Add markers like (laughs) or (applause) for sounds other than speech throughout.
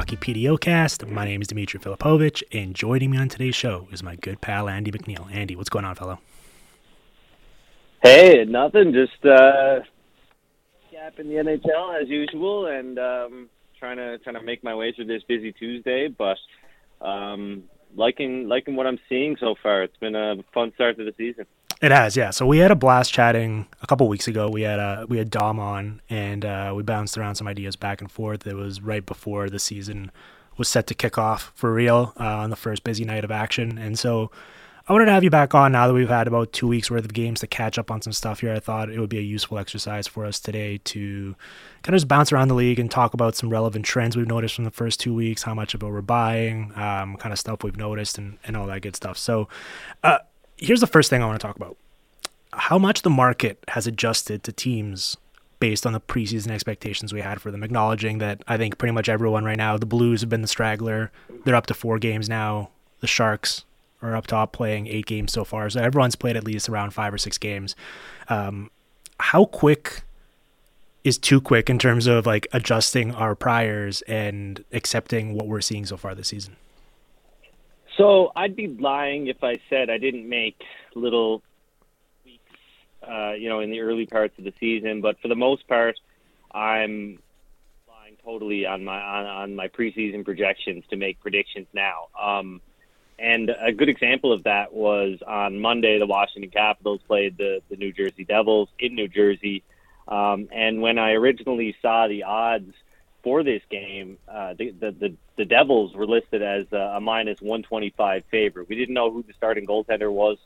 Welcome Hockey PDOcast. My name is Dimitri Filipovich, and joining me on today's show is my good pal, Andy MacNeil. Andy, what's going on, fellow? Hey, nothing. Just uh, gap in the NHL as usual, and um, trying to trying to make my way through this busy Tuesday. But um, liking liking what I'm seeing so far. It's been a fun start to the season. It has, yeah. So we had a blast chatting a couple weeks ago. We had uh, we had Dom on, and uh, we bounced around some ideas back and forth. It was right before the season was set to kick off for real uh, on the first busy night of action, and so I wanted to have you back on now that we've had about two weeks worth of games to catch up on some stuff here. I thought it would be a useful exercise for us today to kind of just bounce around the league and talk about some relevant trends we've noticed from the first two weeks, how much of it we're buying, um, kind of stuff we've noticed, and, and all that good stuff. So, uh, here's the first thing I want to talk about how much the market has adjusted to teams based on the preseason expectations we had for them, acknowledging that I think pretty much everyone right now, the Blues have been the straggler. They're up to four games now. The Sharks are up top playing eight games so far. So everyone's played at least around five or six games. Um, how quick is too quick in terms of like adjusting our priors and accepting what we're seeing so far this season? So I'd be lying if I said I didn't make little tweaks, uh, you know, in the early parts of the season. But for the most part, I'm relying totally on my on, on my preseason projections to make predictions now. Um, and a good example of that was on Monday, the Washington Capitals played the, the New Jersey Devils in New Jersey. Um, and when I originally saw the odds for this game, uh, the, the, the, the Devils were listed as a, a minus 125 favorite. We didn't know who the starting goaltender was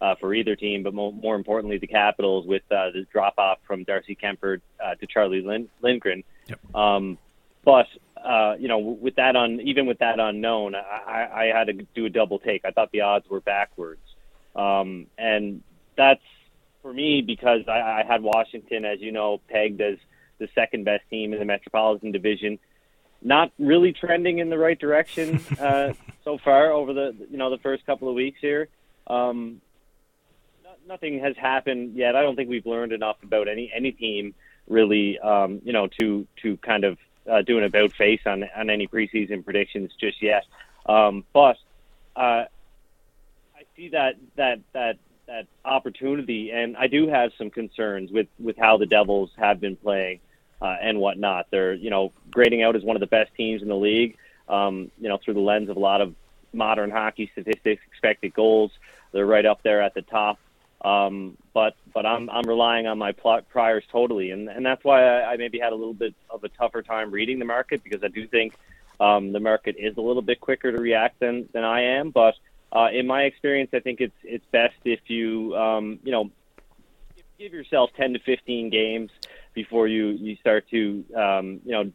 uh, for either team, but more, more importantly, the Capitals with uh, the drop off from Darcy Kuemper uh, to Charlie Lind- Lindgren. Yep. Um, but uh, you know, with that on even with that unknown, I, I had to do a double take. I thought the odds were backwards, um, and that's for me because I, I had Washington, as you know, pegged as the second best team in the Metropolitan Division. Not really trending in the right direction (laughs) uh, so far over the you know the first couple of weeks here. Um, nothing has happened yet. I don't think we've learned enough about any any team really, um, you know, to to kind of uh, do an about face on on any preseason predictions just yet. Um, but uh, I see that that that that opportunity, and I do have some concerns with with how the Devils have been playing uh, and whatnot. They're you know grading out as one of the best teams in the league. Um, you know through the lens of a lot of modern hockey statistics, expected goals. They're right up there at the top. Um, but but I'm I'm relying on my priors totally, and and that's why I, I maybe had a little bit of a tougher time reading the market because I do think um, the market is a little bit quicker to react than than I am. But uh, in my experience, I think it's it's best if you um, you know give yourself 10 to 15 games before you you start to um, you know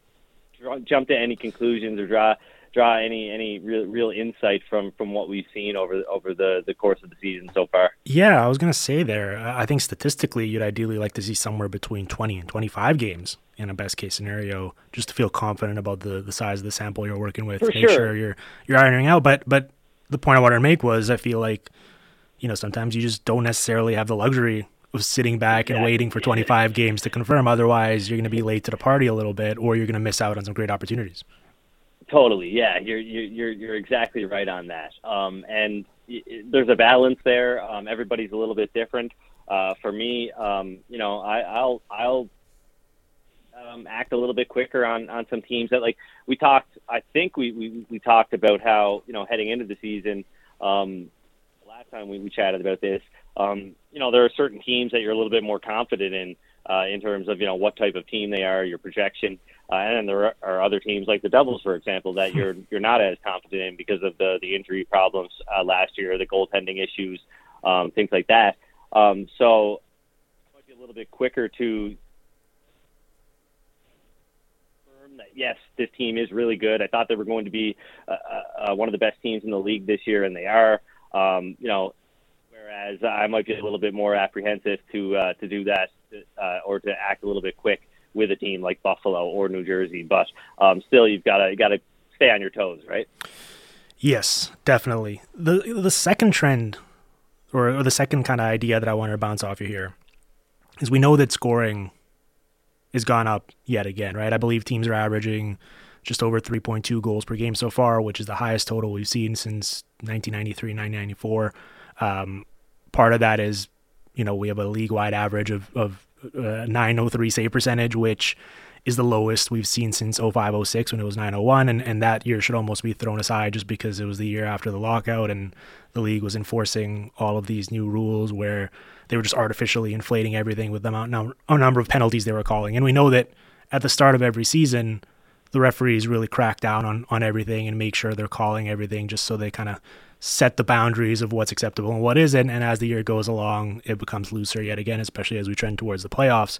draw, jump to any conclusions or draw draw any any real, real insight from from what we've seen over over the the course of the season so far. Yeah, I was gonna say there. I think statistically, you'd ideally like to see somewhere between twenty and twenty five games in a best case scenario, just to feel confident about the the size of the sample you're working with. For Make sure. sure you're you're ironing out. But but the point I wanted to make was I feel like you know sometimes you just don't necessarily have the luxury of sitting back and waiting for 25 games to confirm. Otherwise, you're going to be late to the party a little bit, or you're going to miss out on some great opportunities. Totally, yeah, you're you're you're exactly right on that. Um, and there's a balance there. Um, everybody's a little bit different. Uh, for me, um, you know, I, I'll I'll um, act a little bit quicker on on some teams that like we talked. I think we we, we talked about how you know heading into the season. Um, last time we, we chatted about this, um, you know, there are certain teams that you're a little bit more confident in uh, in terms of you know what type of team they are, your projection. Uh, and then there are other teams like the Devils, for example, that you're (laughs) you're not as confident in because of the the injury problems uh, last year, the goaltending issues, um, things like that. Um, so I might be a little bit quicker to confirm that yes, this team is really good. I thought they were going to be uh, uh, uh one of the best teams in the league this year, and they are. Um, you know, whereas I might be a little bit more apprehensive to uh, to do that uh, or to act a little bit quick with a team like Buffalo or New Jersey. But um, still, you've got to you got to stay on your toes, right? Yes, definitely. the The second trend, or, or the second kind of idea that I want to bounce off you here, is we know that scoring has gone up yet again, right? I believe teams are averaging just over 3.2 goals per game so far, which is the highest total we've seen since 1993, 1994. Um, part of that is, you know, we have a league wide average of, of uh, 903 save percentage, which is the lowest we've seen since 0506 when it was 901 and, and that year should almost be thrown aside just because it was the year after the lockout and the league was enforcing all of these new rules where they were just artificially inflating everything with the amount a number of penalties they were calling. And we know that at the start of every season the referees really crack down on, on everything and make sure they're calling everything just so they kind of set the boundaries of what's acceptable and what isn't. And as the year goes along, it becomes looser yet again, especially as we trend towards the playoffs.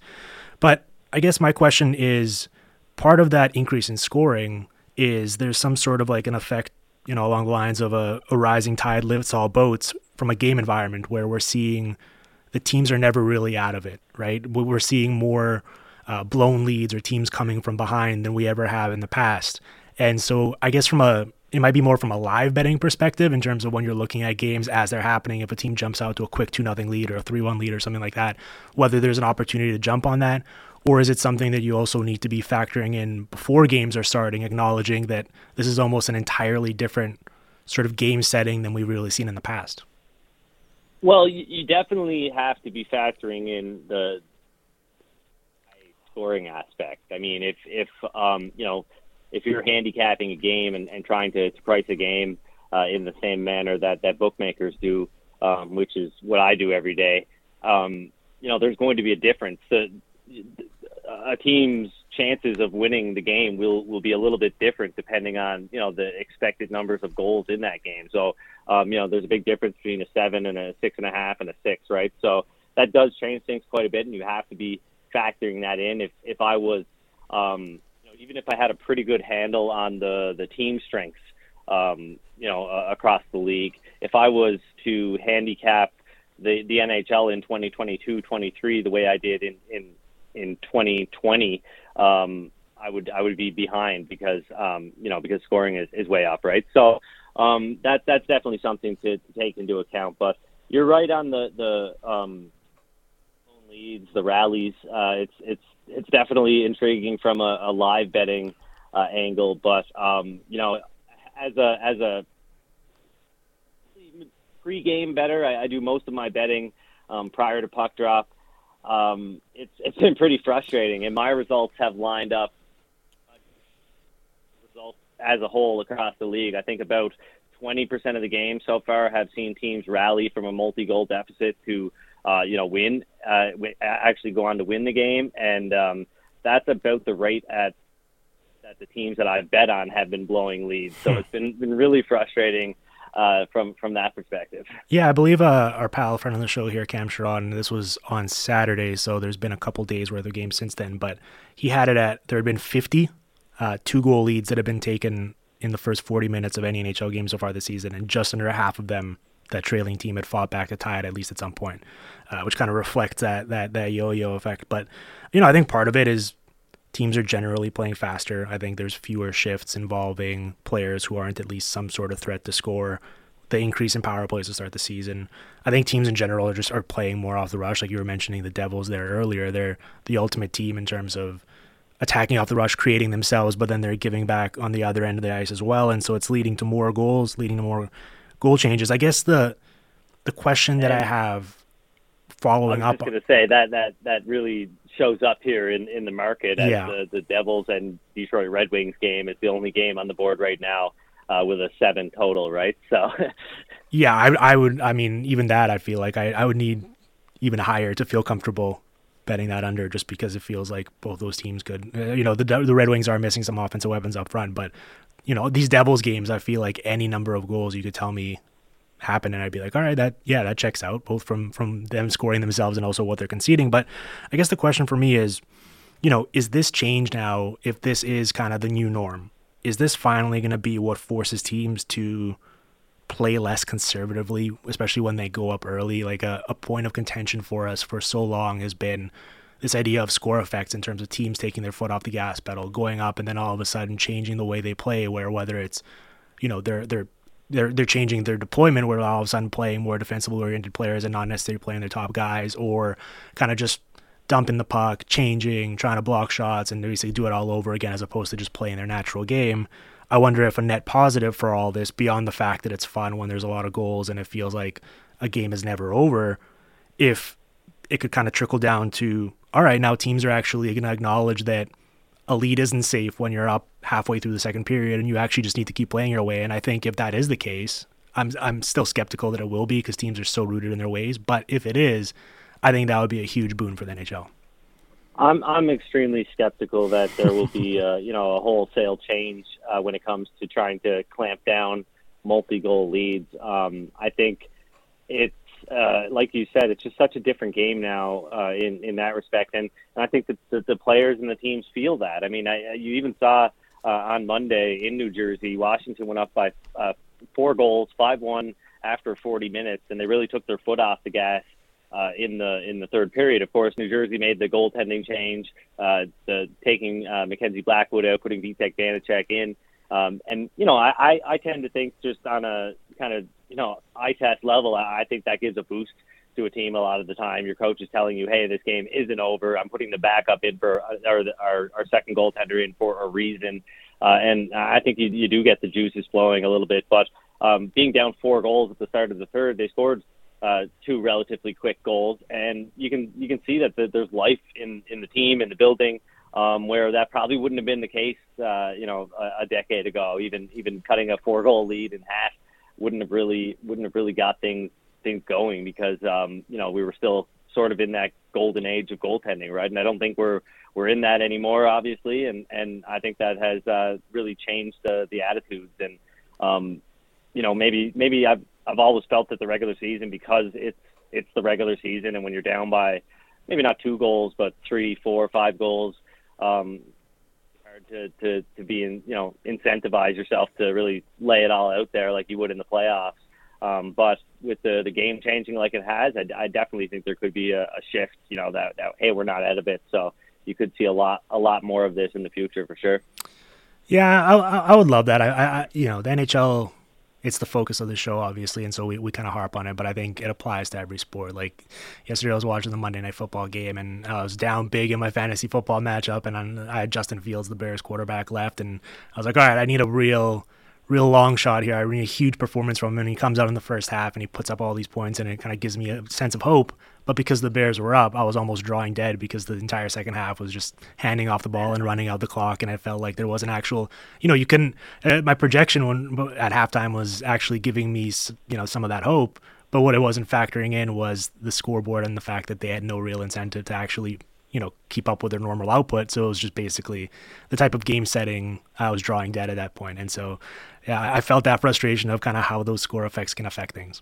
But I guess my question is part of that increase in scoring is there's some sort of like an effect, you know, along the lines of a, a rising tide lifts all boats from a game environment where we're seeing the teams are never really out of it, right? We're seeing more uh, blown leads or teams coming from behind than we ever have in the past. And so I guess from a it might be more from a live betting perspective in terms of when you're looking at games as they're happening. If a team jumps out to a quick two nothing lead or a three one lead or something like that, whether there's an opportunity to jump on that, or is it something that you also need to be factoring in before games are starting, acknowledging that this is almost an entirely different sort of game setting than we've really seen in the past? Well, you definitely have to be factoring in the scoring aspect. I mean, if if um, you know if you're handicapping a game and, and trying to, to price a game uh, in the same manner that that bookmakers do, um, which is what I do every day, um, you know, there's going to be a difference. The, a team's chances of winning the game will will be a little bit different depending on you know the expected numbers of goals in that game. So um, you know there's a big difference between a seven and a six and a half and a six, right? So that does change things quite a bit, and you have to be factoring that in. If if I was, um, even if I had a pretty good handle on the the team strengths, um, you know, uh, across the league, if I was to handicap the the NHL in 2022-23 the way I did in in in 2020, um, I would I would be behind because um, you know because scoring is, is way up, right? So um, that that's definitely something to, to take into account. But you're right on the the um, leads, the rallies. Uh, it's it's it's definitely intriguing from a, a live betting uh, angle, but um, you know, as a as a pre-game better, I, I do most of my betting um, prior to puck drop. Um, it's it's been pretty frustrating, and my results have lined up results as a whole across the league. I think about 20% of the games so far have seen teams rally from a multi-goal deficit to uh, you know, win, uh, actually go on to win the game, and um, that's about the rate at that the teams that I've bet on have been blowing leads. So hmm. it's been been really frustrating. Uh, from from that perspective. Yeah, I believe uh, our pal friend on the show here, Cam Charron, this was on Saturday, so there's been a couple days worth of games since then. But he had it at there had been 50 uh, two goal leads that have been taken in the first 40 minutes of any NHL game so far this season, and just under half of them that trailing team had fought back to tie it at least at some point, uh, which kind of reflects that that that yo-yo effect. But you know, I think part of it is teams are generally playing faster. I think there's fewer shifts involving players who aren't at least some sort of threat to score. The increase in power plays to start the season. I think teams in general are just are playing more off the rush. Like you were mentioning the Devils there earlier. They're the ultimate team in terms of attacking off the rush, creating themselves, but then they're giving back on the other end of the ice as well. And so it's leading to more goals, leading to more goal changes. I guess the the question that I have following I was up. I was going to say that that that really shows up here in in the market yeah. the, the Devils and Detroit Red Wings game. It's the only game on the board right now uh, with a seven total, right? So. (laughs) yeah, I I would. I mean, even that, I feel like I I would need even higher to feel comfortable betting that under just because it feels like both those teams could. Uh, you know, the the Red Wings are missing some offensive weapons up front, but you know, these Devils games, I feel like any number of goals you could tell me happen and I'd be like, all right, that yeah, that checks out, both from from them scoring themselves and also what they're conceding. But I guess the question for me is, you know, is this change now if this is kind of the new norm? Is this finally gonna be what forces teams to play less conservatively, especially when they go up early? Like a, a point of contention for us for so long has been this idea of score effects in terms of teams taking their foot off the gas pedal, going up, and then all of a sudden changing the way they play. Where whether it's, you know, they're they're they're they're changing their deployment, where all of a sudden playing more defensively oriented players and not necessarily playing their top guys, or kind of just dumping the puck, changing, trying to block shots, and basically do it all over again as opposed to just playing their natural game. I wonder if a net positive for all this, beyond the fact that it's fun when there's a lot of goals and it feels like a game is never over, if it could kind of trickle down to all right, now teams are actually going to acknowledge that a lead isn't safe when you're up halfway through the second period and you actually just need to keep playing your way. And I think if that is the case, I'm I'm still skeptical that it will be because teams are so rooted in their ways. But if it is, I think that would be a huge boon for the NHL. I'm I'm extremely skeptical that there will be (laughs) uh, you know a wholesale change uh, when it comes to trying to clamp down multi-goal leads. Um, I think it's uh, like you said, it's just such a different game now uh, in in that respect, and, and I think that the, the players and the teams feel that. I mean, I, you even saw uh, on Monday in New Jersey, Washington went up by uh, four goals, five one after 40 minutes, and they really took their foot off the gas uh, in the in the third period. Of course, New Jersey made the goaltending change, uh, the taking uh, Mackenzie Blackwood out, putting Vitek Vanecek in. Um, and you know, I, I, I tend to think just on a kind of you know eye test level, I think that gives a boost to a team a lot of the time. Your coach is telling you, "Hey, this game isn't over. I'm putting the backup in for or the, our our second goaltender in for a reason." Uh, and I think you, you do get the juices flowing a little bit. But um, being down four goals at the start of the third, they scored uh, two relatively quick goals, and you can you can see that the, there's life in in the team in the building. Um, where that probably wouldn't have been the case, uh, you know, a, a decade ago. Even even cutting a four goal lead in half wouldn't have really wouldn't have really got things things going because um, you know we were still sort of in that golden age of goaltending, right? And I don't think we're we're in that anymore, obviously, and and I think that has uh, really changed the the attitudes and um, you know maybe maybe I've I've always felt that the regular season because it's it's the regular season and when you're down by maybe not two goals but three, four, five goals, um, hard to to to be in you know incentivize yourself to really lay it all out there like you would in the playoffs. Um, but with the the game changing like it has, I, I definitely think there could be a, a shift. You know that, that hey we're not out of it, so you could see a lot a lot more of this in the future for sure. Yeah, I, I would love that. I, I, you know, the NHL it's the focus of the show, obviously, and so we, we kind of harp on it. But I think it applies to every sport. Like yesterday, I was watching the Monday Night Football game, and I was down big in my fantasy football matchup, and I had Justin Fields, the Bears quarterback, left, and I was like, all right, I need a real real long shot here. I need a huge performance from him. And he comes out in the first half and he puts up all these points, and it kind of gives me a sense of hope. But because the Bears were up, I was almost drawing dead because the entire second half was just handing off the ball and running out the clock, and I felt like there was an actual, you know, you couldn't. Uh, my projection when at halftime was actually giving me, you know, some of that hope. But what it wasn't factoring in was the scoreboard and the fact that they had no real incentive to actually you know keep up with their normal output. So it was just basically the type of game setting I was drawing dead at that point. And so yeah, I felt that frustration of kind of how those score effects can affect things.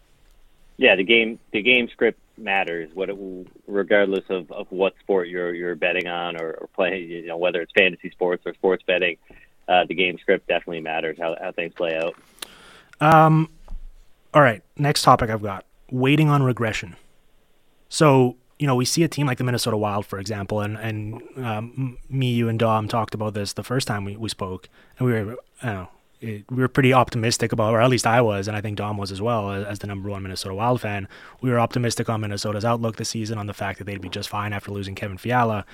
Yeah, the game the game script matters. What it, regardless of, of what sport you're you're betting on or, or playing, you know whether it's fantasy sports or sports betting, uh, the game script definitely matters how how things play out. Um, all right, next topic I've got waiting on regression. So you know, we see a team like the Minnesota Wild, for example, and and um, me, you, and Dom talked about this the first time we, we spoke, and we were, I know, it, we were pretty optimistic about, or at least I was, and I think Dom was as well, as, as the number one Minnesota Wild fan. We were optimistic on Minnesota's outlook this season, on the fact that they'd be just fine after losing Kevin Fiala,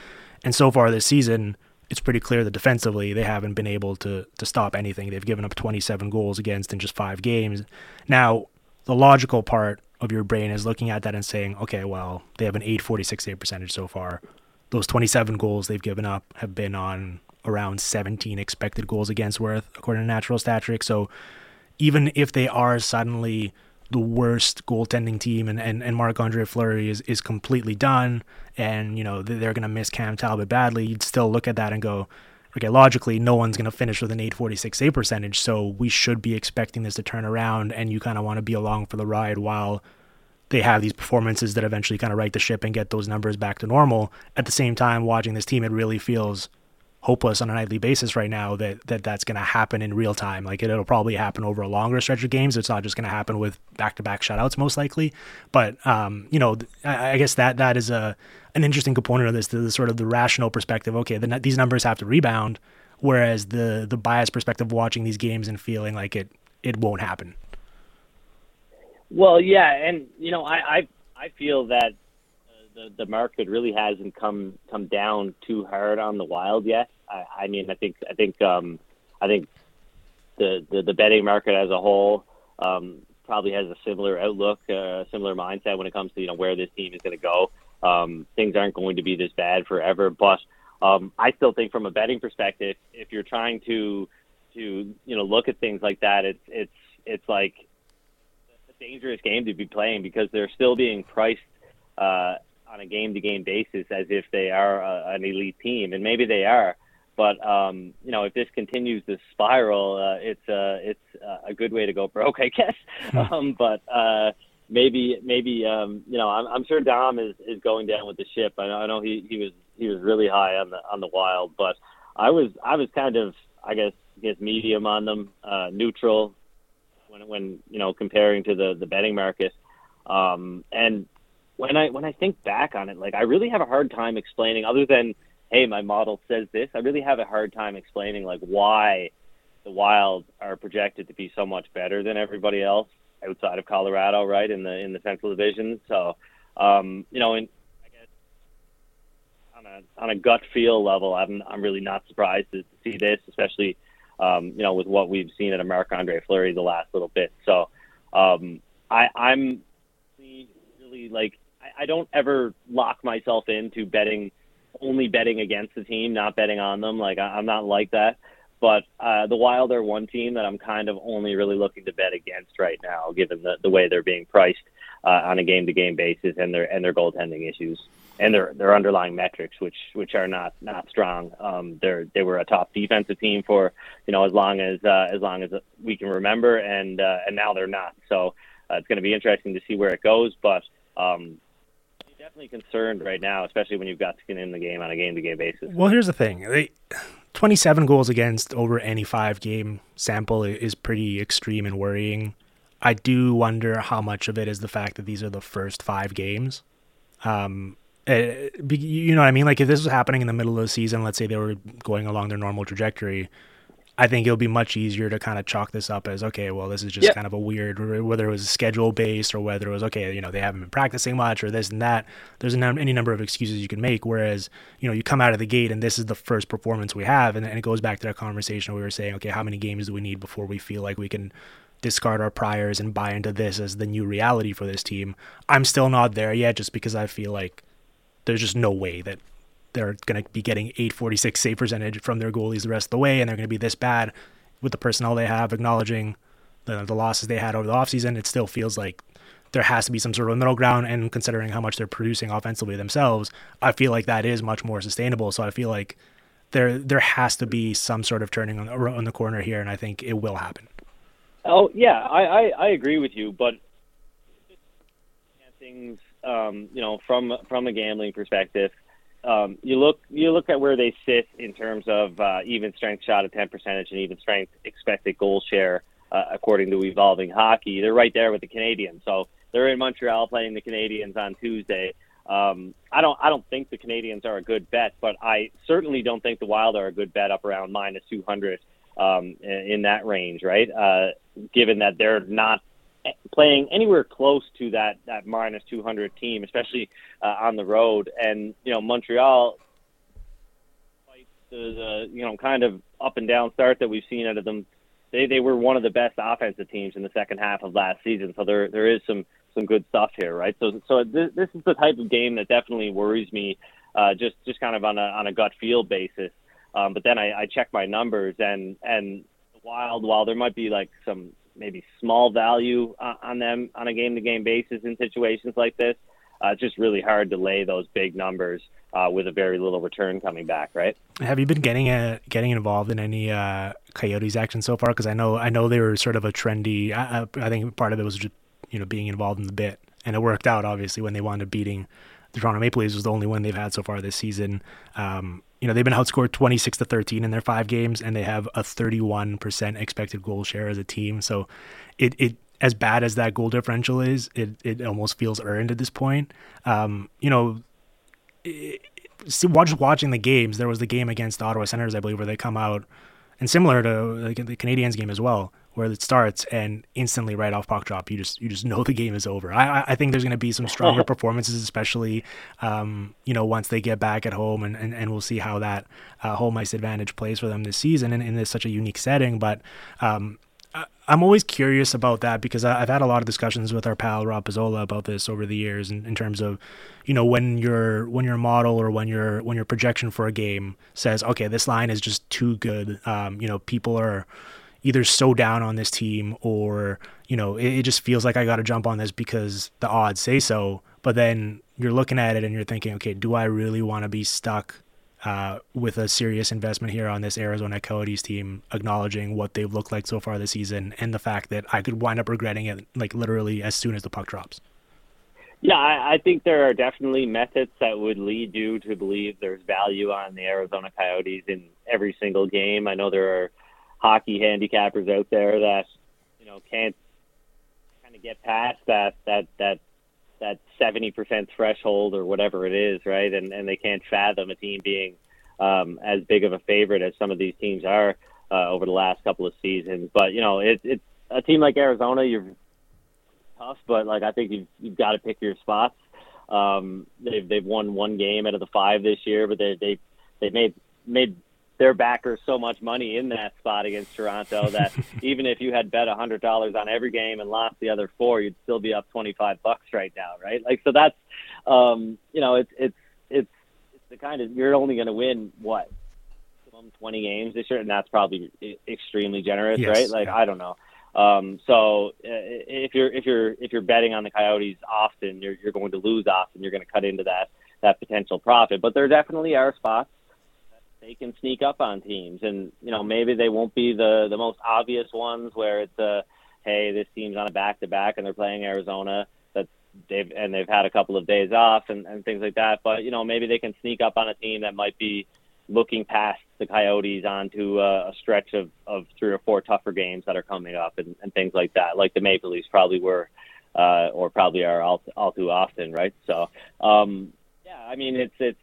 and so far this season, it's pretty clear that defensively they haven't been able to to stop anything. They've given up 27 goals against in just five games. Now, the logical part of your brain is looking at that and saying, okay, well, they have an 846 save percentage so far. Those 27 goals they've given up have been on around 17 expected goals against worth, according to Natural Stat Trick. So even if they are suddenly the worst goaltending team and, and, and Marc Andre Fleury is, is completely done and, you know, they're going to miss Cam Talbot badly, you'd still look at that and go, okay, logically, no one's going to finish with an 846 save percentage, so we should be expecting this to turn around, and you kind of want to be along for the ride while they have these performances that eventually kind of right the ship and get those numbers back to normal. At the same time, watching this team, it really feels hopeless on a nightly basis right now that, that that's going to happen in real time. Like it, will probably happen over a longer stretch of games. It's not just going to happen with back-to-back shutouts, most likely. But um, you know, I, I, guess that that is a an interesting component of this, the, the sort of the rational perspective. Okay, the, these numbers have to rebound, whereas the the biased perspective watching these games and feeling like it it won't happen. Well, yeah, and you know, I I, I feel that the, the market really hasn't come come down too hard on the Wild yet. I, I mean, I think I think um, I think the, the the betting market as a whole um, probably has a similar outlook, a uh, similar mindset when it comes to you know where this team is going to go. Um, things aren't going to be this bad forever, but um, I still think from a betting perspective, if you're trying to to you know look at things like that, it's it's it's like a dangerous game to be playing because they're still being priced uh, on a game to game basis as if they are a, an elite team, and maybe they are. But um, you know, if this continues to spiral, uh, it's uh, it's uh, a good way to go broke, I guess. Hmm. (laughs) um, but uh, maybe maybe um, you know, I'm, I'm sure Dom is, is going down with the ship. I know, I know he, he was he was really high on the on the Wild, but I was I was kind of I guess I guess medium on them, uh, neutral when when you know comparing to the the betting market. Um, and when I when I think back on it, like I really have a hard time explaining, other than hey, my model says this. I really have a hard time explaining like why the Wild are projected to be so much better than everybody else outside of Colorado, right in the in the Central Division. So, um, you know, in I guess on a on a gut feel level, I'm I'm really not surprised to see this, especially um, you know with what we've seen at Marc Andre Fleury the last little bit. So, um, I I'm really like I, don't ever lock myself into betting only betting against the team, not betting on them. Like I, I'm not like that. But uh, the Wild are one team that I'm kind of only really looking to bet against right now, given the, the way they're being priced uh, on a game to game basis and their and their goaltending issues and their their underlying metrics, which which are not not strong. Um, they're they were a top defensive team for you know as long as uh, as long as we can remember, and uh, and now they're not. So uh, it's going to be interesting to see where it goes, but. Um, definitely concerned right now, especially when you've got skin in the game on a game to game basis. Well, here's the thing. They, 27 goals against over any five game sample is pretty extreme and worrying. I do wonder how much of it is the fact that these are the first five games. Um, eh, you know what I mean? Like if this was happening in the middle of the season, let's say they were going along their normal trajectory, I think it'll be much easier to kind of chalk this up as okay, well, this is just kind of a weird, whether it was schedule based or whether it was okay, you know, they haven't been practicing much or this and that. There's any number of excuses you can make. Whereas, you know, you come out of the gate and this is the first performance we have, and, and it goes back to that conversation we were saying, okay, how many games do we need before we feel like we can discard our priors and buy into this as the new reality for this team? I'm still not there yet, just because I feel like there's just no way that they're going to be getting 846 save percentage from their goalies the rest of the way, and they're going to be this bad with the personnel they have, acknowledging the, the losses they had over the offseason. It still feels like there has to be some sort of middle ground, and considering how much they're producing offensively themselves, I feel like that is much more sustainable. So I feel like there there has to be some sort of turning on, on the corner here, and I think it will happen. Oh yeah, I, I, I agree with you, but things um, you know from from a gambling perspective um, you look you look at where they sit in terms of uh, even strength shot attempt percentage and even strength expected goal share uh, according to evolving hockey. They're right there with the Canadiens. So they're in Montreal playing the Canadiens on Tuesday. Um, I don't I don't think the Canadiens are a good bet, but I certainly don't think the Wild are a good bet up around minus 200 um, in that range, right? Uh, given that they're not playing anywhere close to that that minus 200 team, especially uh, on the road. And you know, Montreal, the, the you know kind of up and down start that we've seen out of them, they they were one of the best offensive teams in the second half of last season. So there there is some some good stuff here, right? So so this, this is the type of game that definitely worries me, uh, just just kind of on a on a gut feel basis. Um, but then I, I check my numbers and and Wild, while there might be like some maybe small value uh, on them on a game to game basis in situations like this. Uh, it's just really hard to lay those big numbers uh, with a very little return coming back, right? Have you been getting a, getting involved in any uh, Coyotes action so far? Because I know I know they were sort of a trendy. I, I, think part of it was just you know being involved in the bit, and it worked out obviously when they wound up beating the Toronto Maple Leafs was the only one they've had so far this season. Um, you know, they've been outscored 26 to 13 in their five games, and they have a 31% expected goal share as a team. So it, it as bad as that goal differential is, it, it almost feels earned at this point. Um, you know, it, watch, watching the games, there was the game against Ottawa Senators, I believe, where they come out and similar to like the Canadiens game as well, where it starts and instantly right off puck drop, you just you just (laughs) know the game is over. I I think there's going to be some stronger (laughs) performances, especially um, you know once they get back at home, and and, and we'll see how that uh, home ice advantage plays for them this season in, in this such a unique setting. But um, I'm always curious about that because I've had a lot of discussions with our pal Rob Pizzola about this over the years in, in terms of, you know, when your when your model or when your when your projection for a game says, okay, this line is just too good. Um, you know, people are either so down on this team or you know it, it just feels like I got to jump on this because the odds say so. But then you're looking at it and you're thinking, okay, do I really want to be stuck uh, with a serious investment here on this Arizona Coyotes team, acknowledging what they've looked like so far this season and the fact that I could wind up regretting it like literally as soon as the puck drops. Yeah, I, I think there are definitely methods that would lead you to believe there's value on the Arizona Coyotes in every single game. I know there are hockey handicappers out there that you know can't kind of get past that that that that 70% threshold or whatever it is, right? And and they can't fathom a team being um, as big of a favorite as some of these teams are uh, over the last couple of seasons. But you know, it's it's a team like Arizona. You're tough, but like I think you've you've got to pick your spots. Um, they've they've won one game out of the five this year, but they they they made made their backers so much money in that spot against Toronto (laughs) that even if you had bet a hundred dollars on every game and lost the other four, you'd still be up twenty five bucks right now, right? Like so that's um, you know it's it's it's it's the kind of you're only going to win what twenty games this year, and that's probably extremely generous, yes, right? Like yeah. I don't know. Um, so uh, if you're if you're if you're betting on the Coyotes often, you're you're going to lose often. You're going to cut into that that potential profit. But there definitely are spots they can sneak up on teams, and you know maybe they won't be the the most obvious ones where it's a hey this team's on a back to back and they're playing Arizona that they've and they've had a couple of days off and, and things like that. But you know maybe they can sneak up on a team that might be looking past the Coyotes onto a, a stretch of, of three or four tougher games that are coming up and, and things like that, like the Maple Leafs probably were, uh, or probably are all, all too often, right? So, um, yeah, I mean, it's it's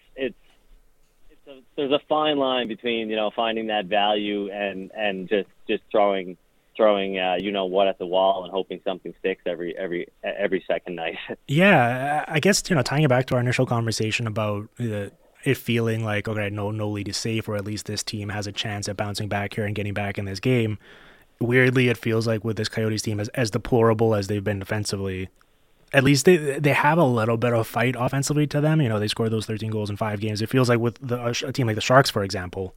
there's a fine line between you know finding that value and and just just throwing throwing uh, you know what at the wall and hoping something sticks every every every second night. (laughs) yeah, I guess you know tying it back to our initial conversation about it feeling like okay, no no lead is safe, or at least this team has a chance at bouncing back here and getting back in this game. Weirdly, it feels like with this Coyotes team, as as deplorable as they've been defensively, at least they they have a little bit of fight offensively to them. You know, they scored those 13 goals in five games. It feels like with the, a team like the Sharks, for example,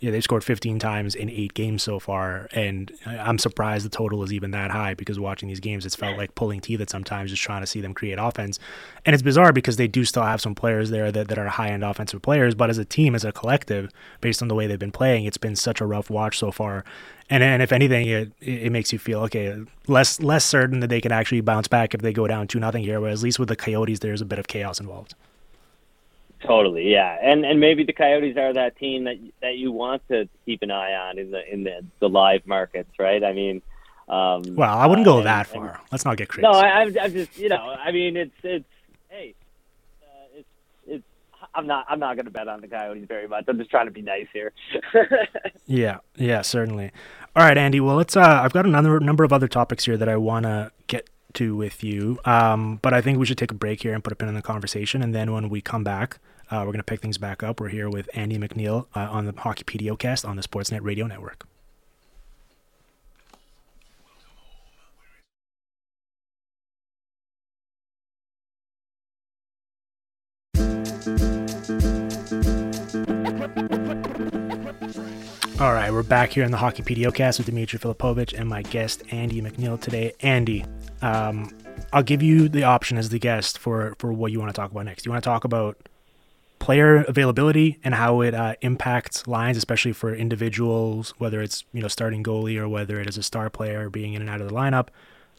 yeah, they've scored 15 times in eight games so far, and I'm surprised the total is even that high because watching these games, it's felt like pulling teeth at sometimes, just trying to see them create offense. And it's bizarre because they do still have some players there that, that are high end offensive players, but as a team, as a collective, based on the way they've been playing, it's been such a rough watch so far. And and if anything, it it makes you feel okay, less less certain that they can actually bounce back if they go down two nothing here. But at least with the Coyotes, there's a bit of chaos involved. Totally, yeah, and and maybe the Coyotes are that team that that you want to keep an eye on in the in the, the live markets, right? I mean, um, well, I wouldn't go uh, that and, far. Let's not get crazy. No, I, I'm, I'm just you know, I mean, it's it's hey, uh, it's it's I'm not I'm not going to bet on the Coyotes very much. I'm just trying to be nice here. (laughs) yeah, yeah, certainly. All right, Andy. Well, let's. Uh, I've got another number of other topics here that I want to get to with you. Um, but I think we should take a break here and put a pin in the conversation. And then when we come back, uh, we're going to pick things back up. We're here with Andy MacNeil uh, on the Hockey PDO on the Sportsnet Radio Network. All right, we're back here in the Hockey PDO with Dimitri Filipovich and my guest Andy MacNeil today. Andy, um, I'll give you the option as the guest for for what you want to talk about next. You want to talk about player availability and how it uh, impacts lines, especially for individuals, whether it's you know starting goalie or whether it is a star player being in and out of the lineup,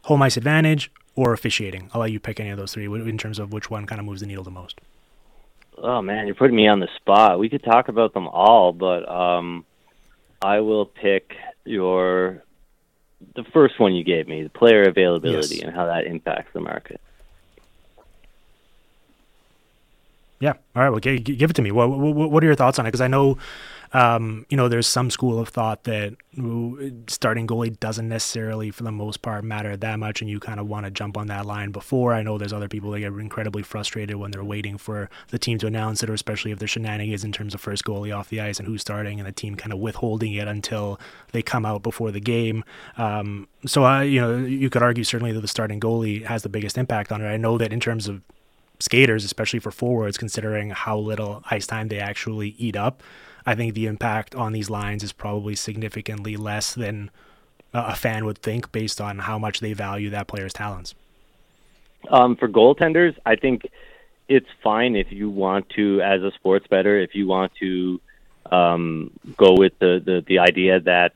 home ice advantage or officiating. I'll let you pick any of those three in terms of which one kind of moves the needle the most. Oh man, you're putting me on the spot. We could talk about them all, but um, I will pick your the first one you gave me, the player availability Yes. and how that impacts the market. Yeah. All right. Well, g- give it to me. What, what, what are your thoughts on it? Because I know Um, you know, there's some school of thought that starting goalie doesn't necessarily, for the most part, matter that much, and you kind of want to jump on that line before. I know there's other people that get incredibly frustrated when they're waiting for the team to announce it, or especially if there's shenanigans in terms of first goalie off the ice and who's starting, and the team kind of withholding it until they come out before the game. Um, so, I, you know, you could argue certainly that the starting goalie has the biggest impact on it. I know that in terms of skaters, especially for forwards, considering how little ice time they actually eat up. I think the impact on these lines is probably significantly less than a fan would think based on how much they value that player's talents. Um, for goaltenders, I think it's fine if you want to, as a sports better, if you want to um, go with the, the, the idea that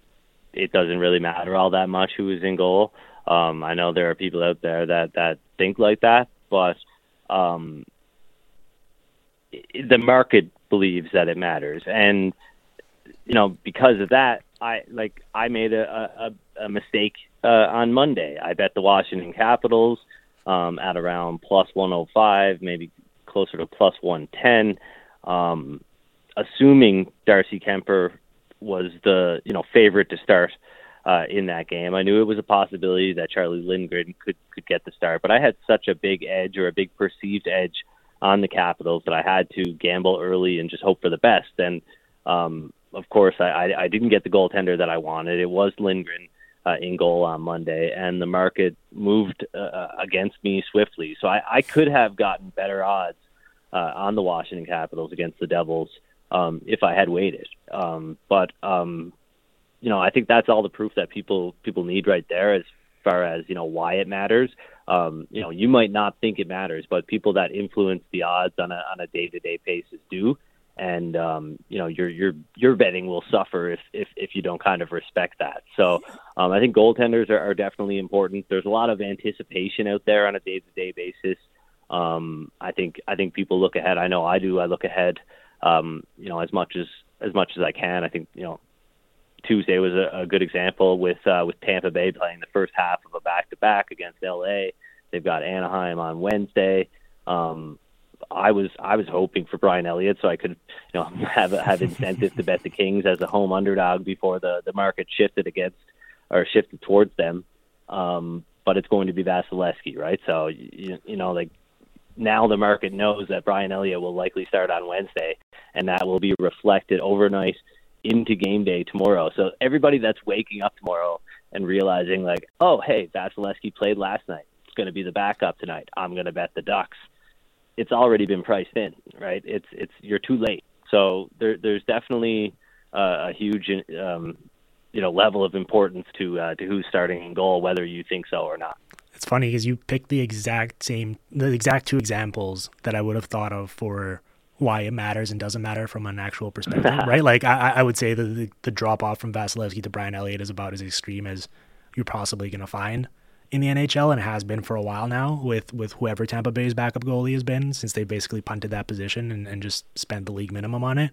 it doesn't really matter all that much who is in goal. Um, I know there are people out there that, that think like that, but um, the market believes that it matters, and you know because of that, I like I made a, a, a mistake uh, on Monday. I bet the Washington Capitals um, at around plus 105, maybe closer to plus 110, um, assuming Darcy Kuemper was the you know favorite to start uh, in that game. I knew it was a possibility that Charlie Lindgren could could get the start, but I had such a big edge or a big perceived edge on the Capitals that I had to gamble early and just hope for the best. And um, of course, I, I, I didn't get the goaltender that I wanted. It was Lindgren uh, in goal on Monday, and the market moved uh, against me swiftly. So I, I could have gotten better odds uh, on the Washington Capitals against the Devils um, if I had waited. Um, but um, you know, I think that's all the proof that people people need right there as far as you know why it matters. Um, you know, you might not think it matters, but people that influence the odds on a on a day to day basis do. And um, you know your your your betting will suffer if, if if you don't kind of respect that. So um, I think goaltenders are, are definitely important. There's a lot of anticipation out there on a day to day basis. Um, I think I think people look ahead. I know I do. I look ahead. Um, you know, as much as as much as I can. I think you know Tuesday was a, a good example with uh, with Tampa Bay playing the first half of a back to back against LA. They've got Anaheim on Wednesday. Um, I was I was hoping for Brian Elliott so I could you know (laughs) have have incentive to bet the Kings as a home underdog before the the market shifted against or shifted towards them. Um, but it's going to be Vasilevskiy, right? So you, you know like now the market knows that Brian Elliott will likely start on Wednesday, and that will be reflected overnight into game day tomorrow. So everybody that's waking up tomorrow and realizing like, oh, hey, Vasilevskiy played last night. It's going to be the backup tonight. I'm going to bet the Ducks. It's already been priced in, right? It's it's you're too late. So there there's definitely uh, a huge um, you know level of importance to uh, to who's starting in goal, whether you think so or not. It's funny because you picked the exact same, the exact two examples that I would have thought of for why it matters and doesn't matter from an actual perspective, (laughs) right? Like I, I would say that the, the drop off from Vasilevskiy to Brian Elliott is about as extreme as you're possibly going to find in the NHL, and it has been for a while now with with whoever Tampa Bay's backup goalie has been since they basically punted that position and, and just spent the league minimum on it.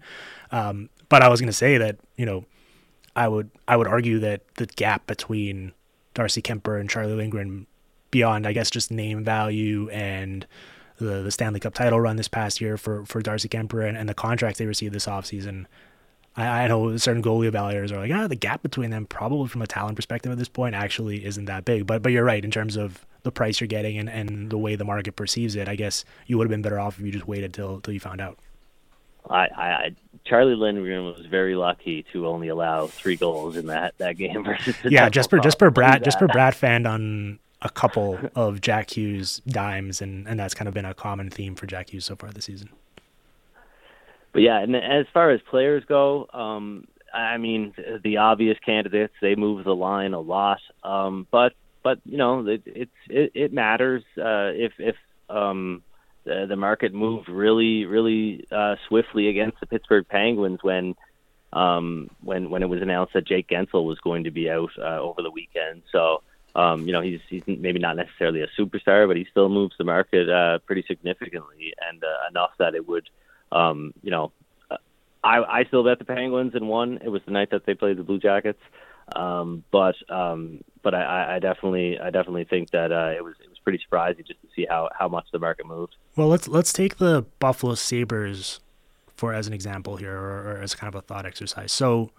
Um, but I was going to say that you know I would I would argue that the gap between Darcy Kuemper and Charlie Lindgren, beyond I guess just name value and the, the Stanley Cup title run this past year for, for Darcy Kuemper and, and the contract they received this offseason. I, I know certain goalie evaluators are like, ah, the gap between them, probably from a talent perspective at this point, actually isn't that big. But but you're right in terms of the price you're getting and, and the way the market perceives it. I guess you would have been better off if you just waited till till you found out. I, I Charlie Lindgren was very lucky to only allow three goals in that, that game versus yeah just for just for Bratt just for Bratt fan on a couple of Jack Hughes dimes, and, and that's kind of been a common theme for Jack Hughes so far this season. But yeah, and as far as players go, um, I mean, the obvious candidates they move the line a lot, um, but but you know, it it, it matters uh, if if um, the, the market moved really really uh, swiftly against the Pittsburgh Penguins when um, when when it was announced that Jake Guentzel was going to be out uh, over the weekend. So um, you know, he's he's maybe not necessarily a superstar, but he still moves the market uh, pretty significantly and uh, enough that it would, um, you know, uh, I I still bet the Penguins and won. It was the night that they played the Blue Jackets, um, but um, but I, I definitely I definitely think that uh, it was it was pretty surprising just to see how how much the market moved. Well, let's let's take the Buffalo Sabres for as an example here, or, or as kind of a thought exercise. So,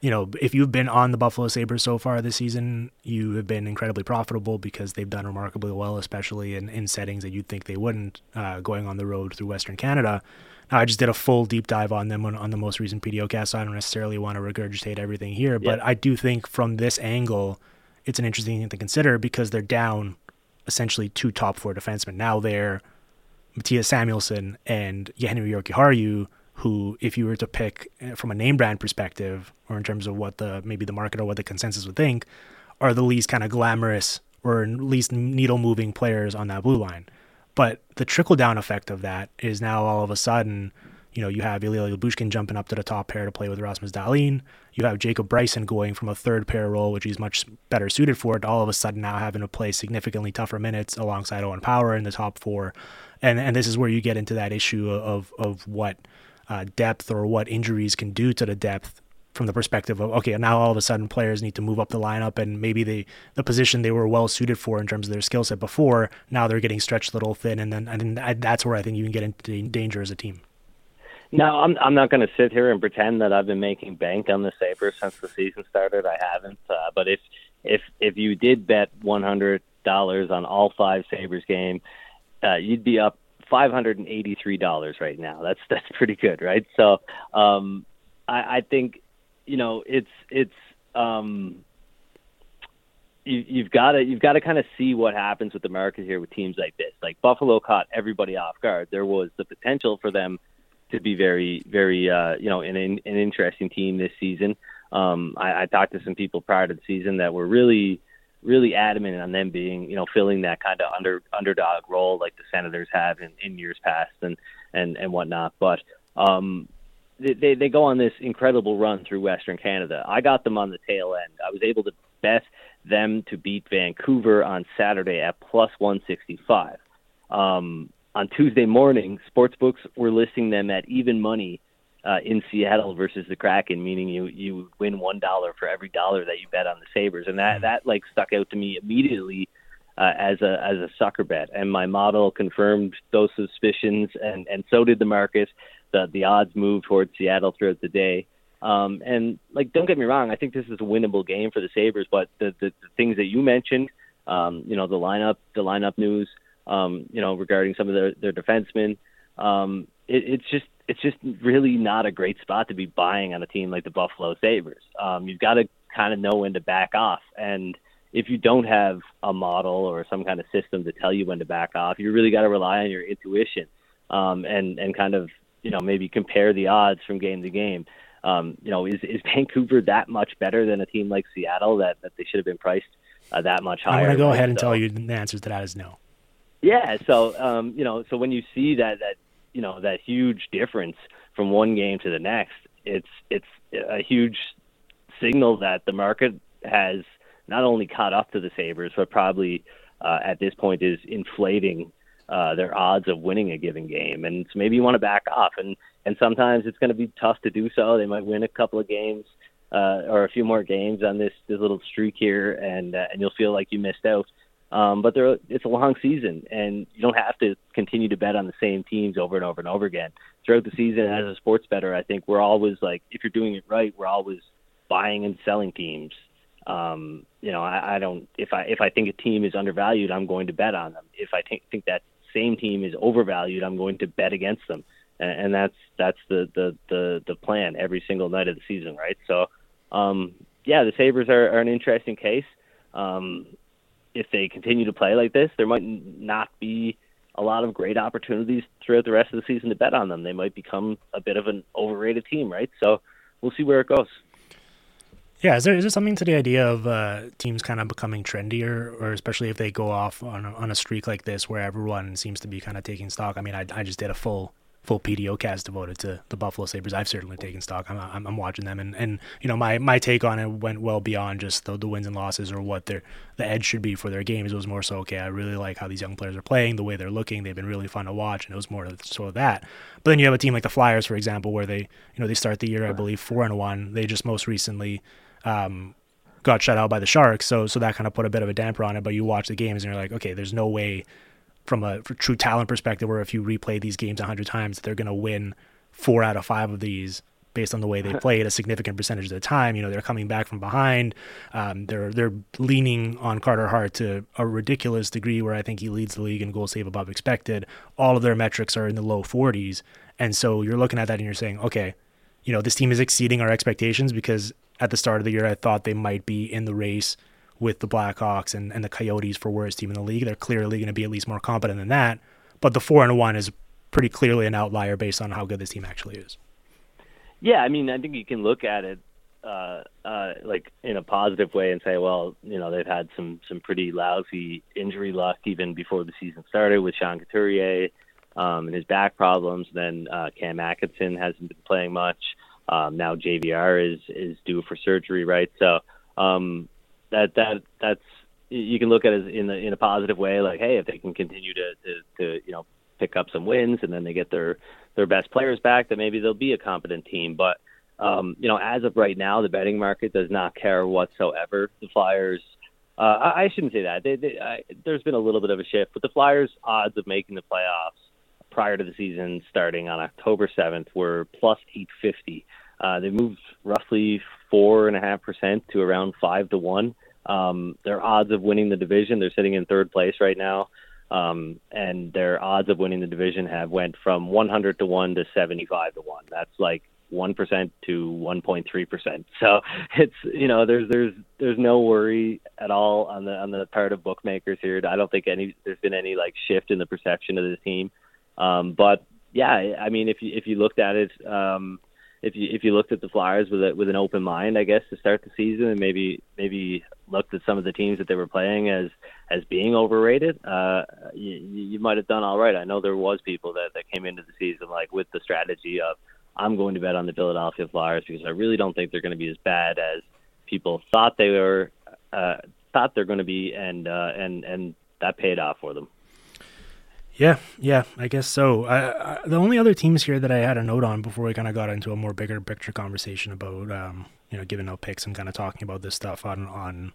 you know, if you've been on the Buffalo Sabres so far this season, you have been incredibly profitable because they've done remarkably well, especially in, in settings that you'd think they wouldn't, uh, going on the road through Western Canada. Now, I just did a full deep dive on them on, on the most recent PDO so I don't necessarily want to regurgitate everything here, but I do think from this angle, it's an interesting thing to consider because they're down essentially two top four defensemen. Now they're Mattias Samuelsson and Henri Jokiharju, who, if you were to pick eh, from a name brand perspective, or in terms of what the maybe the market or what the consensus would think, are the least kind of glamorous or least needle moving players on that blue line. But the trickle down effect of that is now all of a sudden, you know, you have Ilya Lyubushkin jumping up to the top pair to play with Rasmus Dahlin. You have Jacob Bryson going from a third pair role, which he's much better suited for, to all of a sudden now having to play significantly tougher minutes alongside Owen Power in the top four. And and this is where you get into that issue of of what uh, depth or what injuries can do to the depth from the perspective of okay now all of a sudden players need to move up the lineup and maybe the the position they were well suited for in terms of their skill set before now they're getting stretched a little thin and then and that's where I think you can get into danger as a team. No, I'm I'm not going to sit here and pretend that I've been making bank on the Sabres since the season started. I haven't. Uh, but if if if you did bet one hundred dollars on all five Sabres game, uh, you'd be up five hundred and eighty three dollars right now. That's that's pretty good, right? So um, I, I think you know it's it's um, you, you've got to you've got to kind of see what happens with market here with teams like this. Like Buffalo caught everybody off guard. There was the potential for them to be very very uh, you know an an interesting team this season. Um, I, I talked to some people prior to the season that were really really adamant on them being, you know, filling that kind of under underdog role like the Senators have in, in years past and and and whatnot. But um, they they they go on this incredible run through Western Canada. I got them on the tail end. I was able to bet them to beat Vancouver on Saturday at plus 165. Um, on Tuesday morning, sportsbooks were listing them at even money uh, in Seattle versus the Kraken, meaning you you win one dollar for every dollar that you bet on the Sabres, and that that like stuck out to me immediately uh, as a as a sucker bet, and my model confirmed those suspicions, and and so did the market. The the odds moved towards Seattle throughout the day. Um, and like, don't get me wrong, I think this is a winnable game for the Sabres, but the the, the things that you mentioned, um, you know, the lineup, the lineup news, um, you know, regarding some of their their defensemen, um, it, it's just it's just really not a great spot to be buying on a team like the Buffalo Sabres. Um, you've got to kind of know when to back off. And if you don't have a model or some kind of system to tell you when to back off, you really got to rely on your intuition um, and and kind of you know maybe compare the odds from game to game. Um, you know, is is (laughs) Vancouver that much better than a team like Seattle that that they should have been priced uh, that much higher? I'm going to go ahead and so, tell you the answer to that is no. Yeah, so um, you know, so when you see that that you know that huge difference from one game to the next, it's it's a huge signal that the market has not only caught up to the Sabres, but probably uh, at this point is inflating uh, their odds of winning a given game. And so maybe you want to back off. And and sometimes it's going to be tough to do so. They might win a couple of games uh, or a few more games on this this little streak here, and uh, and you'll feel like you missed out. Um, but there, it's a long season, and you don't have to continue to bet on the same teams over and over and over again. Throughout the season, as a sports bettor, I think we're always like, if you're doing it right, we're always buying and selling teams. Um, you know, I, I don't. If I if I think a team is undervalued, I'm going to bet on them. If I think think that same team is overvalued, I'm going to bet against them. And, and that's that's the, the the the plan every single night of the season, right? So, um, yeah, the Sabres are, are an interesting case. Um, if they continue to play like this, there might not be a lot of great opportunities throughout the rest of the season to bet on them. They might become a bit of an overrated team, right? So we'll see where it goes. Yeah, is there is there something to the idea of uh, teams kind of becoming trendier, or especially if they go off on a, on a streak like this where everyone seems to be kind of taking stock? I mean, I I just did a full full PDOcast devoted to the Buffalo Sabres. I've certainly taken stock. I'm, I'm, I'm, watching them, and, and you know my, my take on it went well beyond just the, the wins and losses or what their the edge should be for their games. It was more so okay. I really like how these young players are playing, the way they're looking. They've been really fun to watch, and it was more so of that. But then you have a team like the Flyers, for example, where they you know they start the year I believe four and one. They just most recently. Um, got shut out by the Sharks, so so that kind of put a bit of a damper on it. But you watch the games and you're like, okay, there's no way from a true talent perspective, where if you replay these games a hundred times, they're going to win four out of five of these based on the way they (laughs) played a significant percentage of the time. You know, they're coming back from behind. Um, they're they're leaning on Carter Hart to a ridiculous degree where I think he leads the league in goal save above expected. All of their metrics are in the low 40s. And so you're looking at that and you're saying, okay, you know, this team is exceeding our expectations because at the start of the year I thought they might be in the race with the Blackhawks and, and the Coyotes for worst team in the league. They're clearly going to be at least more competent than that. But the four and one is pretty clearly an outlier based on how good this team actually is. Yeah, I mean, I think you can look at it uh, uh, like in a positive way and say, well, you know, they've had some some pretty lousy injury luck even before the season started with Sean Couturier um, and his back problems. Then uh, Cam Atkinson hasn't been playing much. Um, now JVR is is due for surgery, right? So um, that that that's you can look at it in a, in a positive way, like, hey, if they can continue to, to to you know pick up some wins and then they get their their best players back, then maybe they'll be a competent team. But um, you know, as of right now, the betting market does not care whatsoever. The Flyers. Uh, I, I shouldn't say that. They, they, I, there's been a little bit of a shift, but the Flyers' odds of making the playoffs prior to the season starting on October 7th were plus 850. Uh, they moved roughly four and a half percent to around five to one. Um, their odds of winning the division, they're sitting in third place right now um, and their odds of winning the division have went from 100 to one to 75 to one. That's like one percent to 1.3 percent. (laughs) So it's you know there's there's there's no worry at all on the on the part of bookmakers here. I don't think any there's been any like shift in the perception of the team. Um, but yeah, I mean if you if you looked at it. Um, if you if you looked at the Flyers with a, with an open mind, I guess to start the season, and maybe maybe looked at some of the teams that they were playing as as being overrated, uh, you, you might have done all right. I know there was people that that came into the season like with the strategy of I'm going to bet on the Philadelphia Flyers because I really don't think they're going to be as bad as people thought they were uh, thought they're going to be, and uh, and and that paid off for them. Yeah, yeah, I guess so. I, I, the only other teams here that I had a note on before we kind of got into a more bigger picture conversation about, um, you know, giving out picks and kind of talking about this stuff on on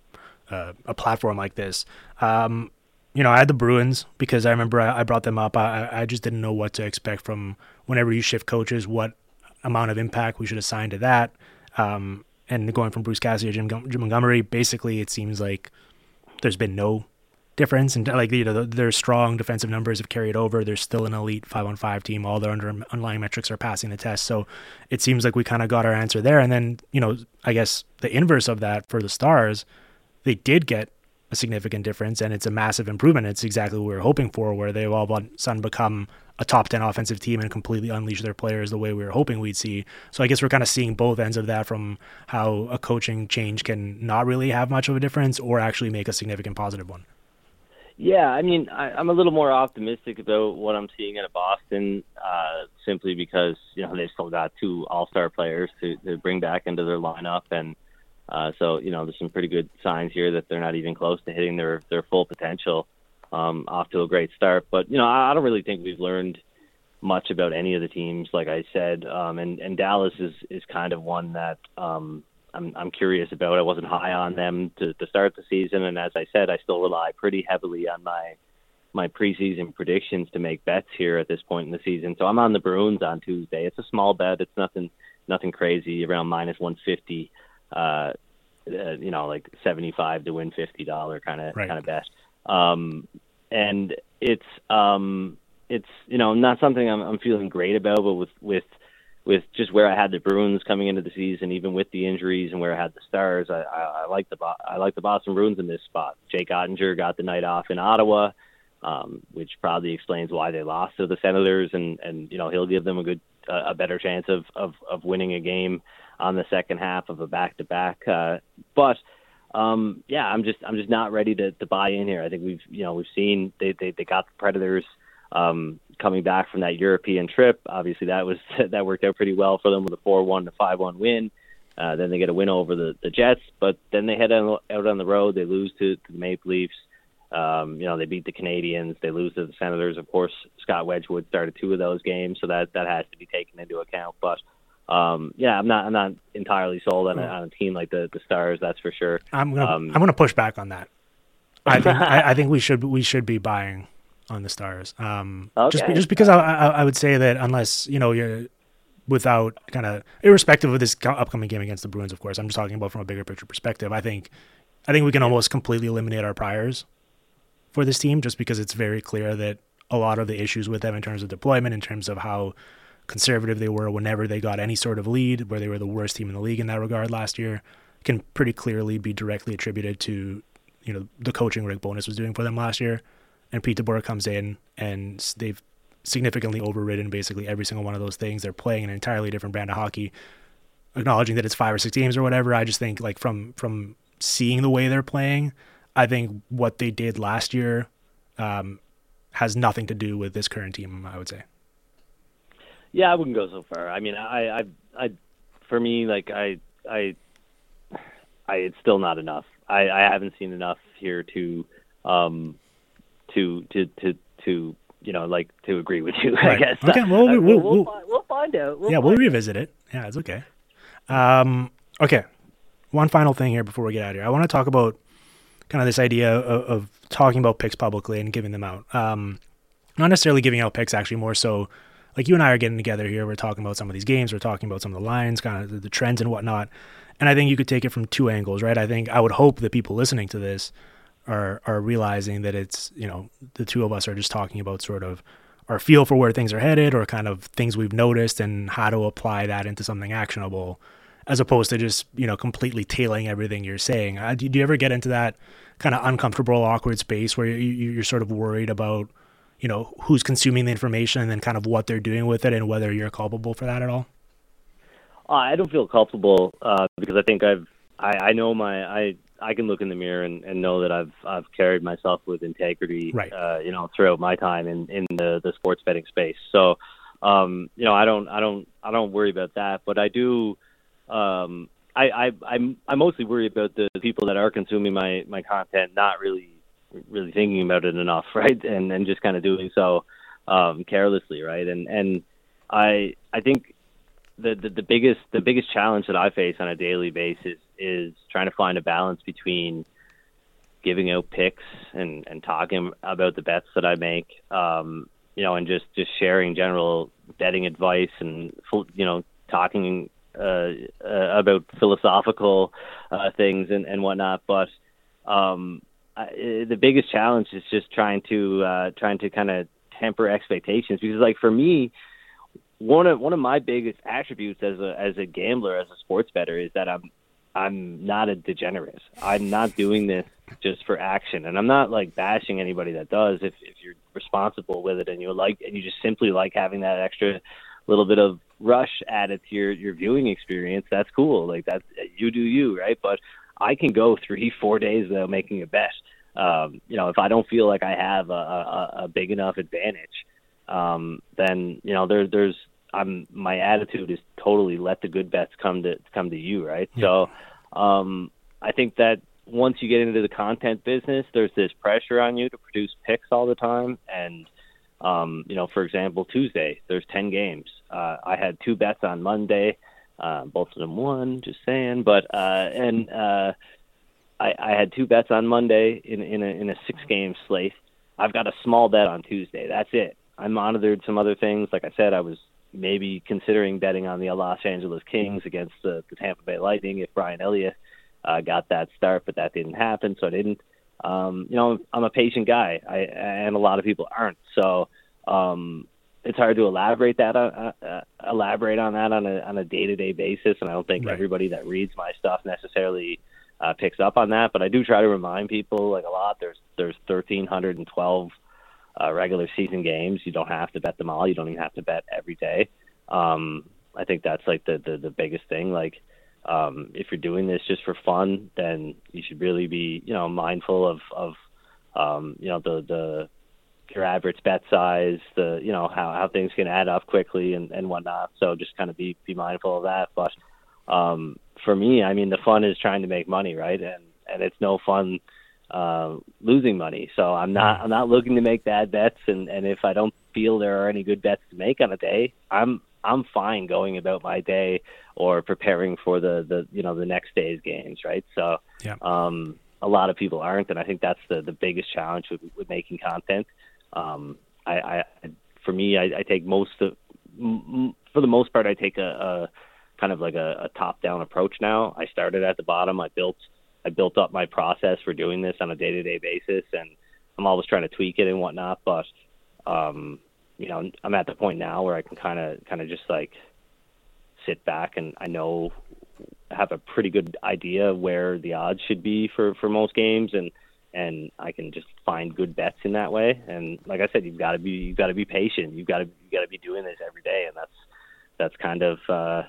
uh, a platform like this. Um, you know, I had the Bruins because I remember I, I brought them up. I, I just didn't know what to expect from whenever you shift coaches, what amount of impact we should assign to that. Um, and going from Bruce Cassidy to Jim, Jim Montgomery, basically it seems like there's been no difference and like you know their strong defensive numbers have carried over. They're still an elite five on five team. All their underlying metrics are passing the test. So it seems like we kind of got our answer there. And then you know i guess the inverse of that for the stars they did get a significant difference and it's a massive improvement. It's exactly what we were hoping for where they've all of a sudden become a top 10 offensive team and completely unleash their players the way we were hoping we'd see. So I guess we're kind of seeing both ends of that from how a coaching change can not really have much of a difference or actually make a significant positive one. Yeah, I mean, I, I'm a little more optimistic about what I'm seeing out of Boston, uh, simply because you know they've still got two All-Star players to, to bring back into their lineup, and uh, so you know there's some pretty good signs here that they're not even close to hitting their their full potential. Um, off to a great start, but you know I, I don't really think we've learned much about any of the teams. Like I said, um, and and Dallas is is kind of one that um, I'm I'm curious about. I wasn't high on them to, to start the season, and as I said, I still rely pretty heavily on my my preseason predictions to make bets here at this point in the season. So I'm on the Bruins on Tuesday. It's a small bet. It's nothing nothing crazy around minus 150. Uh, uh, you know, like 75 to win fifty dollar kind of kind of bet. Um, and it's um, it's you know not something I'm, I'm feeling great about, but with with with just where I had the Bruins coming into the season, even with the injuries and where I had the Stars, I, I, I like the I like the Boston Bruins in this spot. Jake Oettinger got the night off in Ottawa, um, which probably explains why they lost to the Senators, and and you know he'll give them a good uh, a better chance of, of of winning a game on the second half of a back to back. But um, yeah, I'm just I'm just not ready to, to buy in here. I think we've you know we've seen they they, they got the Predators um, coming back from that European trip. Obviously, that was (laughs) that worked out pretty well for them with a four-one to five-one win. Uh, then they get a win over the, the Jets, but then they head on, out on the road. They lose to, to the Maple Leafs. Um, you know, they beat the Canadiens. They lose to the Senators. Of course, Scott Wedgewood started two of those games, so that that has to be taken into account. But um, yeah, I'm not I'm not entirely sold on a, on a team like the the Stars. That's for sure. I'm gonna um, I'm gonna push back on that. I think (laughs) I, I think we should we should be buying on the stars. Um, okay. just just because I, I, I would say that unless you know you're without kind of irrespective of this upcoming game against the Bruins, of course. I'm just talking about from a bigger picture perspective. I think I think we can almost completely eliminate our priors for this team just because it's very clear that a lot of the issues with them in terms of deployment, in terms of how conservative they were whenever they got any sort of lead, where they were the worst team in the league in that regard last year, can pretty clearly be directly attributed to you know the coaching Rick Bowness was doing for them last year. And Pete DeBoer comes in and they've significantly overridden basically every single one of those things. They're playing an entirely different brand of hockey, acknowledging that it's five or six games or whatever. I just think like from from seeing the way they're playing, I think what they did last year um, has nothing to do with this current team. I would say. Yeah, I wouldn't go so far. I mean, I, I, I, for me, like I, I, I, it's still not enough. I, I haven't seen enough here to, um, to, to, to, to, you know, like to agree with you. (laughs) Right. I guess. Okay. Well, we, we'll, we'll, we'll, find, we'll find out. We'll yeah, find we'll revisit it. Yeah, it's okay. Um, okay. One final thing here before we get out of here. I want to talk about kind of this idea of, of talking about picks publicly and giving them out. Um, not necessarily giving out picks, actually, more so like you and I are getting together here. We're talking about some of these games. We're talking about some of the lines, kind of the, the trends and whatnot. And I think you could take it from two angles, right? I think I would hope that people listening to this are are realizing that it's you know the two of us are just talking about sort of our feel for where things are headed or kind of things we've noticed and how to apply that into something actionable as opposed to just you know completely tailing everything you're saying. Uh, do, do, you ever get into that kind of uncomfortable awkward space where you, you're sort of worried about you know who's consuming the information and then kind of what they're doing with it and whether you're culpable for that at all? Uh, i don't feel culpable uh, because i think i've I, I know my i I can look in the mirror and, and know that I've I've carried myself with integrity, right. uh, you know, throughout my time in, in the, the sports betting space. So, um, you know, I don't I don't I don't worry about that, but I do. Um, I, I I'm I mostly worry about the people that are consuming my my content, not really really thinking about it enough, (laughs) right? And and just kind of doing so um, carelessly, right? And and I I think the, the the biggest the biggest challenge that I face on a daily basis is trying to find a balance between giving out picks and and talking about the bets that I make, um, you know, and just just sharing general betting advice and you know talking uh, uh, about philosophical uh, things and and whatnot. But um, I, the biggest challenge is just trying to uh, trying to kind of temper expectations because, like for me, one of one of my biggest attributes as a as a gambler, as a sports bettor, is that I'm I'm not a degenerate. I'm not doing this just for action, and I'm not like bashing anybody that does. If if you're responsible with it and you like and you just simply like having that extra little bit of rush added to your your viewing experience, that's cool. Like that's you do you, right? But I can go three four days without making a bet. Um, you know, if I don't feel like I have a, a, a big enough advantage um, then you know there there's I'm my attitude is totally let the good bets come to come to you, right? Yeah. So um, I think that once you get into the content business, there's this pressure on you to produce picks all the time, and um, you know, for example, Tuesday there's ten games. Uh, I had two bets on Monday, uh, both of them won. Just saying, but uh, and uh, I, I had two bets on Monday in in a, in a six game slate. I've got a small bet on Tuesday. That's it. I monitored some other things. Like I said, I was maybe considering betting on the Los Angeles Kings against the, the Tampa Bay Lightning if Brian Elliott uh, got that start, but that didn't happen, so I didn't. Um, you know, I'm a patient guy, I, and a lot of people aren't. So um, it's hard to elaborate that on, uh, uh, elaborate on that on a on a day to day basis, and I don't think right. everybody that reads my stuff necessarily uh, picks up on that. But I do try to remind people, like a lot. There's there's 1,312 uh, regular season games. You don't have to bet them all. You don't even have to bet every day. Um, I think that's like the, the, the biggest thing. Like, um, if you're doing this just for fun, then you should really be, you know, mindful of, of, um, you know, the, the, your average bet size, the, you know, how, how things can add up quickly and, and whatnot. So just kind of be, be mindful of that. But, um, for me, I mean, the fun is trying to make money, right? And, and it's no fun, uh, losing money. So I'm not I'm not looking to make bad bets, and and if I don't feel there are any good bets to make on a day, I'm I'm fine going about my day or preparing for the the you know the next day's games, right? So yeah. um, a lot of people aren't, and I think that's the the biggest challenge with, with making content. Um, I, I for me, I, I take most of for the most part, I take a, a kind of like a, a top-down approach now. I started at the bottom. I built I built up my process for doing this on a day-to-day basis, and I'm always trying to tweak it and whatnot. But um, you know, I'm at the point now where I can kind of kind of just like sit back and I know have a pretty good idea where the odds should be for for most games and and I can just find good bets in that way. And like I said, you've got to be you've got to be patient. You've got to you got to be doing this every day, and that's that's kind of uh,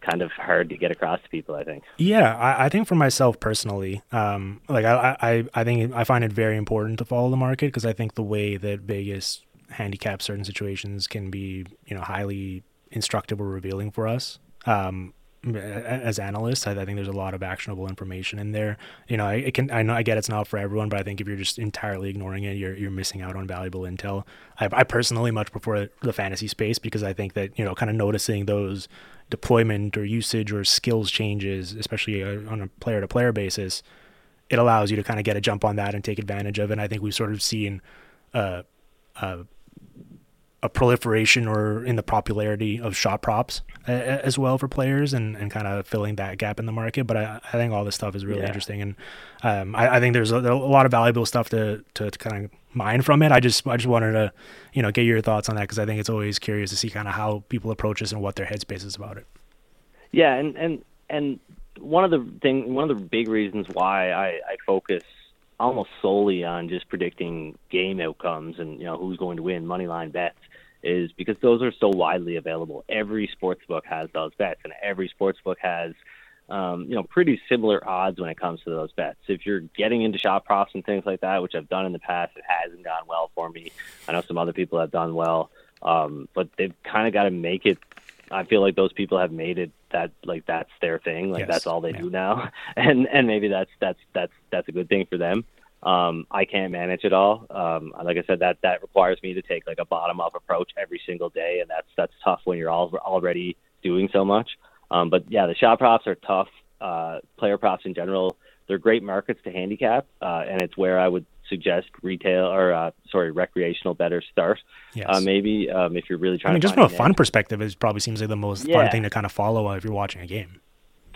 kind of hard to get across to people. I think. Yeah, I, I think for myself personally, um, like I, I I think I find it very important to follow the market because I think the way that Vegas handicap certain situations can be you know highly instructive or revealing for us. Um, as analysts, I, I, think there's a lot of actionable information in there. You know, I, it can I know I get it's not for everyone, but I think if you're just entirely ignoring it, you're you're missing out on valuable intel. I, I personally much prefer the fantasy space because I think that you know, kind of noticing those deployment or usage or skills changes, especially uh, on a player to player basis, it allows you to kind of get a jump on that and take advantage of it. And I think we've sort of seen. Uh, uh, a proliferation or in the popularity of shot props as well for players and, and kind of filling that gap in the market. But I, I think all this stuff is really yeah. interesting, and um, I, I, think there's a, a, lot of valuable stuff to, to, to, kind of mine from it. I just I just wanted to you know get your thoughts on that because I think it's always curious to see kind of how people approach this and what their headspace is about it. Yeah, and and and one of the thing one of the big reasons why I, I focus almost solely on just predicting game outcomes and you know who's going to win money line bets is because those are so widely available. Every sports book has those bets, and every sports book has um, you know pretty similar odds when it comes to those bets. If you're getting into shot props and things like that, which I've done in the past, it hasn't gone well for me. I know some other people have done well, um, but they've kind of got to make it. I feel like those people have made it that like that's their thing, like yes. that's all they yeah. do now, (laughs) and and maybe that's that's that's that's a good thing for them. Um, I can't manage it all. Um, like I said, that that requires me to take like a bottom up approach every single day, and that's that's tough when you're all, already doing so much. Um, but yeah, the shot props are tough. Uh, player props in general, they're great markets to handicap, uh, and it's where I would suggest retail or uh, sorry, recreational bettor start. Yes. Uh, maybe um, if you're really trying. I mean, just from a fun perspective, it probably seems like the most yeah. fun thing to kind of follow if you're watching a game.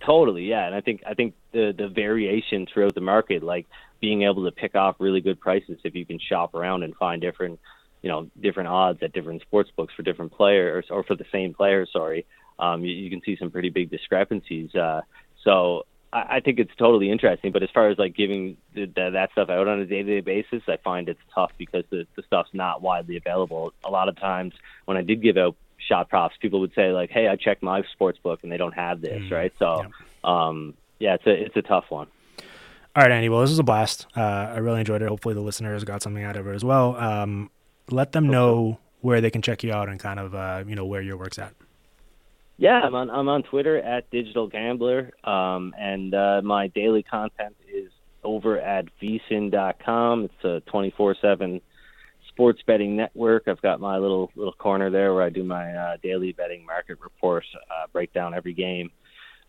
Totally, yeah, and I think I think the the variation throughout the market, like being able to pick off really good prices if you can shop around and find different, you know, different odds at different sports books for different players or for the same player. Sorry, um, you, you can see some pretty big discrepancies. Uh, so I, I think it's totally interesting. But as far as like giving the, the, that stuff out on a day-to-day basis, I find it's tough because the, the stuff's not widely available. A lot of times when I did give out shot props, people would say like, "Hey, I checked my sports book and they don't have this," mm, right? So, yeah. um, yeah, it's a it's a tough one. All right, Andy. Well, this was a blast. Uh, I really enjoyed it. Hopefully, the listeners got something out of it as well. Um, let them know where they can check you out and kind of uh, you know where your work's at. Yeah, I'm on I'm on Twitter at Digital Gambler, um, and uh, my daily content is over at vsin.com. It's a 24/7 sports betting network. I've got my little little corner there where I do my uh, daily betting market report, uh, break down every game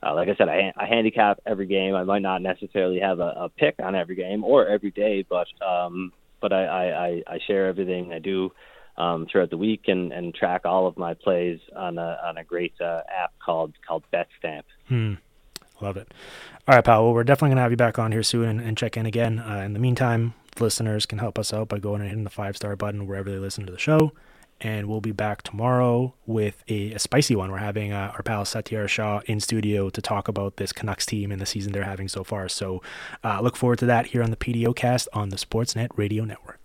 uh, like I said, I, I handicap every game. I might not necessarily have a, a pick on every game or every day, but um, but I, I, I share everything I do um, throughout the week and, and track all of my plays on a on a great uh, app called called BetStamp. Hmm. Love it. All right, pal. Well, we're definitely gonna have you back on here soon and, and check in again. Uh, in the meantime, listeners can help us out by going and hitting the five star button wherever they listen to the show and we'll be back tomorrow with a, a spicy one. We're having uh, our pal Satiar Shah in studio to talk about this Canucks team and the season they're having so far. So uh, look forward to that here on the PDOcast on the Sportsnet Radio Network.